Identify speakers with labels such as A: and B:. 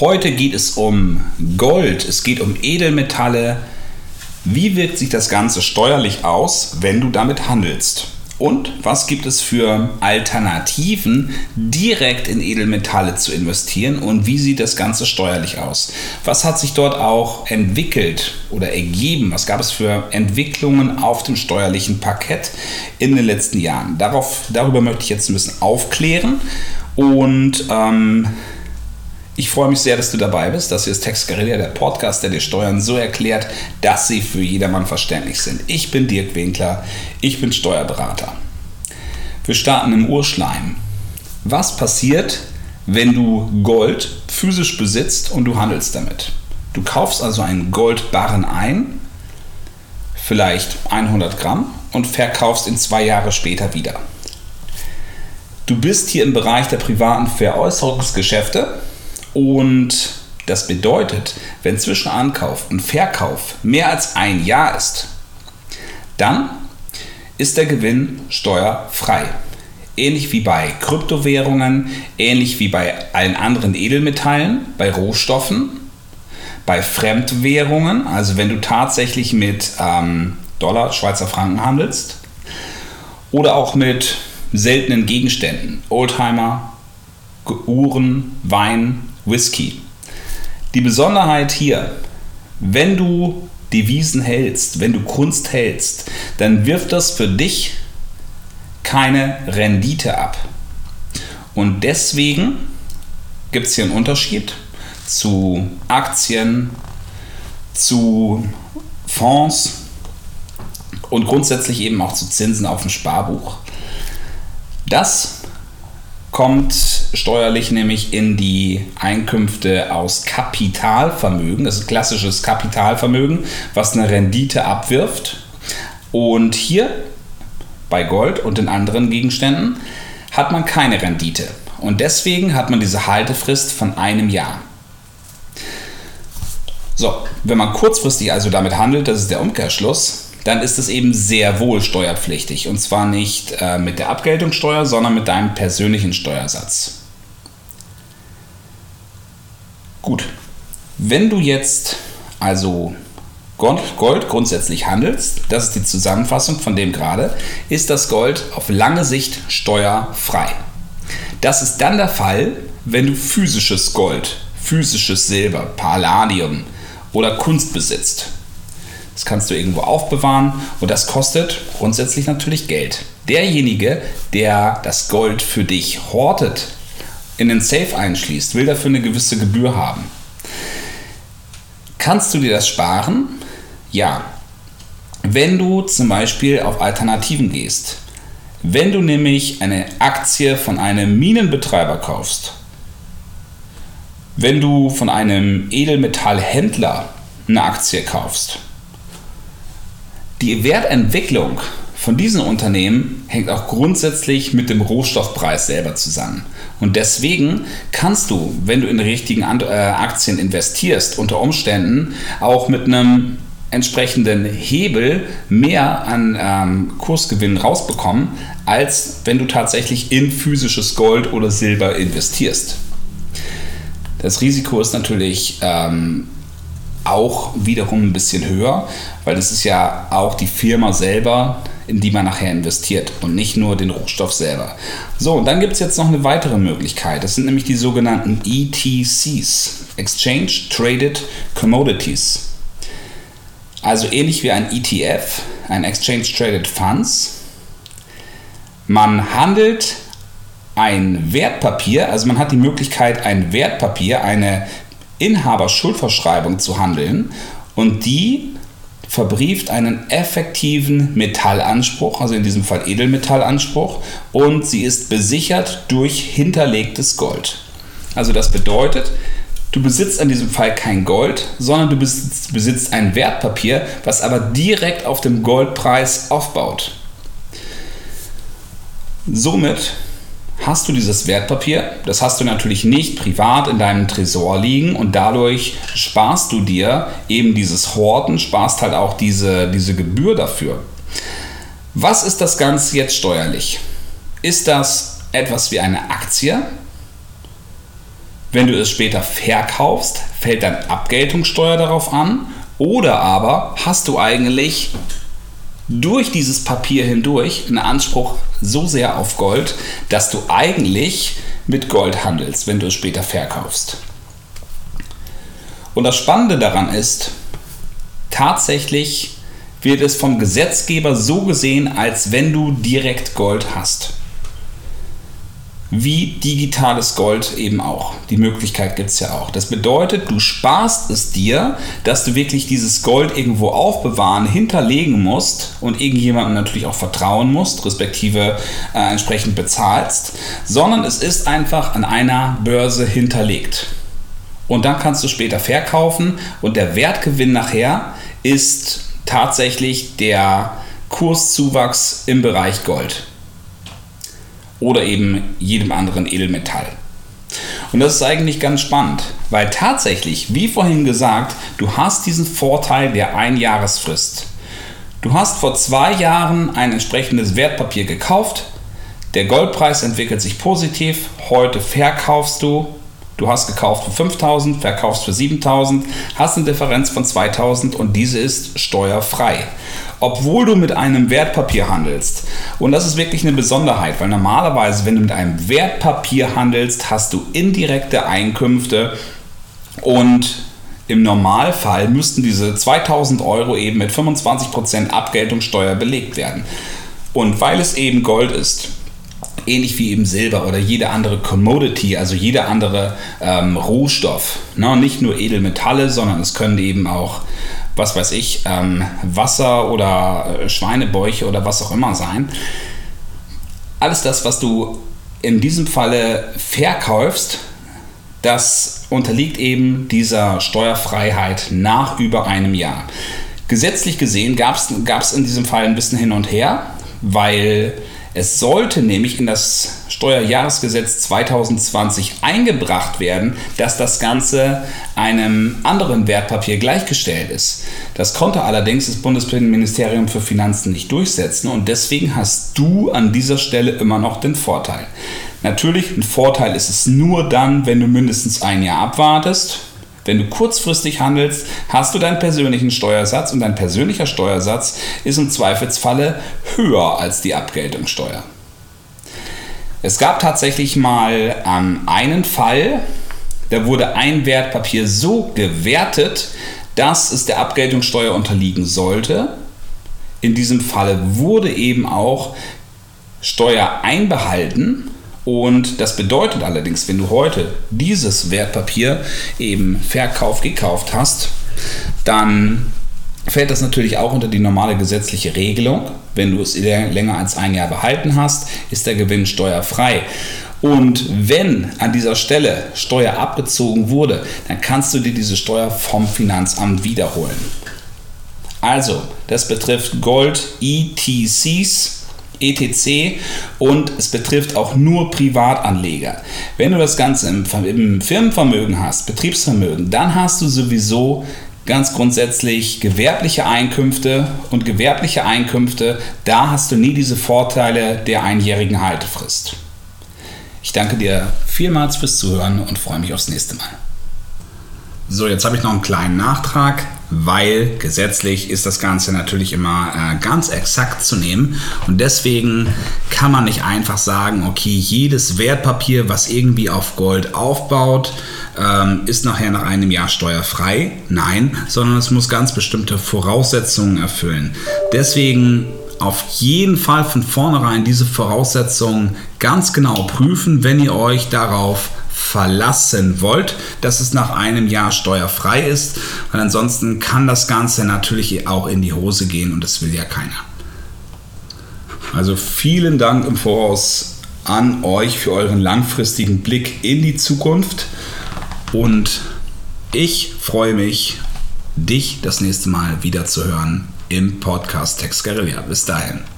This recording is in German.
A: Heute geht es um Gold, es geht um Edelmetalle. Wie wirkt sich das Ganze steuerlich aus, wenn du damit handelst? Und was gibt es für Alternativen, direkt in Edelmetalle zu investieren und wie sieht das Ganze steuerlich aus? Was hat sich dort auch entwickelt oder ergeben? Was gab es für Entwicklungen auf dem steuerlichen Parkett in den letzten Jahren? Darauf, darüber möchte ich jetzt ein bisschen aufklären und ähm, ich freue mich sehr, dass du dabei bist. Das hier ist Tex Guerilla, der Podcast, der dir Steuern so erklärt, dass sie für jedermann verständlich sind. Ich bin Dirk Winkler, ich bin Steuerberater. Wir starten im Urschleim. Was passiert, wenn du Gold physisch besitzt und du handelst damit? Du kaufst also einen Goldbarren ein, vielleicht 100 Gramm, und verkaufst ihn zwei Jahre später wieder. Du bist hier im Bereich der privaten Veräußerungsgeschäfte und das bedeutet, wenn zwischen Ankauf und Verkauf mehr als ein Jahr ist, dann ist der Gewinn steuerfrei. Ähnlich wie bei Kryptowährungen, ähnlich wie bei allen anderen Edelmetallen, bei Rohstoffen, bei Fremdwährungen, also wenn du tatsächlich mit ähm, Dollar, Schweizer Franken handelst, oder auch mit seltenen Gegenständen, Oldtimer, Uhren, Wein, Whisky. Die Besonderheit hier, wenn du Devisen hältst, wenn du Kunst hältst, dann wirft das für dich keine Rendite ab. Und deswegen gibt es hier einen Unterschied zu Aktien, zu Fonds und grundsätzlich eben auch zu Zinsen auf dem Sparbuch. Das kommt steuerlich nämlich in die Einkünfte aus Kapitalvermögen. Das ist klassisches Kapitalvermögen, was eine Rendite abwirft. Und hier bei Gold und den anderen Gegenständen hat man keine Rendite. Und deswegen hat man diese Haltefrist von einem Jahr. So, wenn man kurzfristig also damit handelt, das ist der Umkehrschluss, dann ist es eben sehr wohl steuerpflichtig. Und zwar nicht äh, mit der Abgeltungssteuer, sondern mit deinem persönlichen Steuersatz. Gut, wenn du jetzt also Gold grundsätzlich handelst, das ist die Zusammenfassung von dem gerade, ist das Gold auf lange Sicht steuerfrei. Das ist dann der Fall, wenn du physisches Gold, physisches Silber, Palladium oder Kunst besitzt. Das kannst du irgendwo aufbewahren und das kostet grundsätzlich natürlich Geld. Derjenige, der das Gold für dich hortet, in den Safe einschließt, will dafür eine gewisse Gebühr haben. Kannst du dir das sparen? Ja. Wenn du zum Beispiel auf Alternativen gehst, wenn du nämlich eine Aktie von einem Minenbetreiber kaufst, wenn du von einem Edelmetallhändler eine Aktie kaufst, die Wertentwicklung von diesen Unternehmen hängt auch grundsätzlich mit dem Rohstoffpreis selber zusammen. Und deswegen kannst du, wenn du in richtigen äh, Aktien investierst, unter Umständen auch mit einem entsprechenden Hebel mehr an ähm, Kursgewinnen rausbekommen, als wenn du tatsächlich in physisches Gold oder Silber investierst. Das Risiko ist natürlich ähm, auch wiederum ein bisschen höher, weil das ist ja auch die Firma selber, in die man nachher investiert und nicht nur den Rohstoff selber. So, und dann gibt es jetzt noch eine weitere Möglichkeit. Das sind nämlich die sogenannten ETCs, Exchange Traded Commodities. Also ähnlich wie ein ETF, ein Exchange Traded Funds. Man handelt ein Wertpapier, also man hat die Möglichkeit, ein Wertpapier, eine Inhaberschuldverschreibung zu handeln und die verbrieft einen effektiven Metallanspruch, also in diesem Fall Edelmetallanspruch, und sie ist besichert durch hinterlegtes Gold. Also das bedeutet, du besitzt in diesem Fall kein Gold, sondern du besitzt, besitzt ein Wertpapier, was aber direkt auf dem Goldpreis aufbaut. Somit hast du dieses Wertpapier. Das hast du natürlich nicht privat in deinem Tresor liegen und dadurch sparst du dir eben dieses Horten, sparst halt auch diese, diese Gebühr dafür. Was ist das Ganze jetzt steuerlich? Ist das etwas wie eine Aktie? Wenn du es später verkaufst, fällt dann Abgeltungssteuer darauf an. Oder aber hast du eigentlich durch dieses Papier hindurch einen Anspruch so sehr auf Gold, dass du eigentlich mit Gold handelst, wenn du es später verkaufst. Und das Spannende daran ist, tatsächlich wird es vom Gesetzgeber so gesehen, als wenn du direkt Gold hast wie digitales Gold eben auch. Die Möglichkeit gibt es ja auch. Das bedeutet, du sparst es dir, dass du wirklich dieses Gold irgendwo aufbewahren, hinterlegen musst und irgendjemandem natürlich auch vertrauen musst, respektive äh, entsprechend bezahlst, sondern es ist einfach an einer Börse hinterlegt. Und dann kannst du später verkaufen und der Wertgewinn nachher ist tatsächlich der Kurszuwachs im Bereich Gold oder eben jedem anderen Edelmetall. Und das ist eigentlich ganz spannend, weil tatsächlich, wie vorhin gesagt, du hast diesen Vorteil der Einjahresfrist. Du hast vor zwei Jahren ein entsprechendes Wertpapier gekauft, der Goldpreis entwickelt sich positiv, heute verkaufst du, du hast gekauft für 5000, verkaufst für 7000, hast eine Differenz von 2000 und diese ist steuerfrei obwohl du mit einem Wertpapier handelst. Und das ist wirklich eine Besonderheit, weil normalerweise, wenn du mit einem Wertpapier handelst, hast du indirekte Einkünfte und im Normalfall müssten diese 2000 Euro eben mit 25% Abgeltungssteuer belegt werden. Und weil es eben Gold ist, ähnlich wie eben Silber oder jede andere Commodity, also jeder andere ähm, Rohstoff, ne? nicht nur Edelmetalle, sondern es können eben auch was weiß ich, ähm, Wasser oder äh, Schweinebäuche oder was auch immer sein. Alles das, was du in diesem Falle verkaufst, das unterliegt eben dieser Steuerfreiheit nach über einem Jahr. Gesetzlich gesehen gab es in diesem Fall ein bisschen hin und her, weil es sollte nämlich in das Steuerjahresgesetz 2020 eingebracht werden, dass das Ganze einem anderen Wertpapier gleichgestellt ist. Das konnte allerdings das Bundesministerium für Finanzen nicht durchsetzen und deswegen hast du an dieser Stelle immer noch den Vorteil. Natürlich, ein Vorteil ist es nur dann, wenn du mindestens ein Jahr abwartest wenn du kurzfristig handelst, hast du deinen persönlichen Steuersatz und dein persönlicher Steuersatz ist im Zweifelsfalle höher als die Abgeltungssteuer. Es gab tatsächlich mal ähm, einen Fall, da wurde ein Wertpapier so gewertet, dass es der Abgeltungssteuer unterliegen sollte. In diesem Falle wurde eben auch Steuer einbehalten und das bedeutet allerdings, wenn du heute dieses Wertpapier eben Verkauf gekauft hast, dann fällt das natürlich auch unter die normale gesetzliche Regelung. Wenn du es länger als ein Jahr behalten hast, ist der Gewinn steuerfrei. Und wenn an dieser Stelle Steuer abgezogen wurde, dann kannst du dir diese Steuer vom Finanzamt wiederholen. Also, das betrifft Gold, ETCs, ETC und es betrifft auch nur Privatanleger. Wenn du das Ganze im, im Firmenvermögen hast, Betriebsvermögen, dann hast du sowieso ganz grundsätzlich gewerbliche Einkünfte und gewerbliche Einkünfte, da hast du nie diese Vorteile der einjährigen Haltefrist. Ich danke dir vielmals fürs Zuhören und freue mich aufs nächste Mal. So, jetzt habe ich noch einen kleinen Nachtrag weil gesetzlich ist das Ganze natürlich immer äh, ganz exakt zu nehmen und deswegen kann man nicht einfach sagen, okay, jedes Wertpapier, was irgendwie auf Gold aufbaut, ähm, ist nachher nach einem Jahr steuerfrei. Nein, sondern es muss ganz bestimmte Voraussetzungen erfüllen. Deswegen auf jeden Fall von vornherein diese Voraussetzungen ganz genau prüfen, wenn ihr euch darauf verlassen wollt, dass es nach einem Jahr steuerfrei ist, weil ansonsten kann das Ganze natürlich auch in die Hose gehen und das will ja keiner. Also vielen Dank im Voraus an euch für euren langfristigen Blick in die Zukunft und ich freue mich, dich das nächste Mal wieder zu hören im Podcast Text Guerilla. Bis dahin.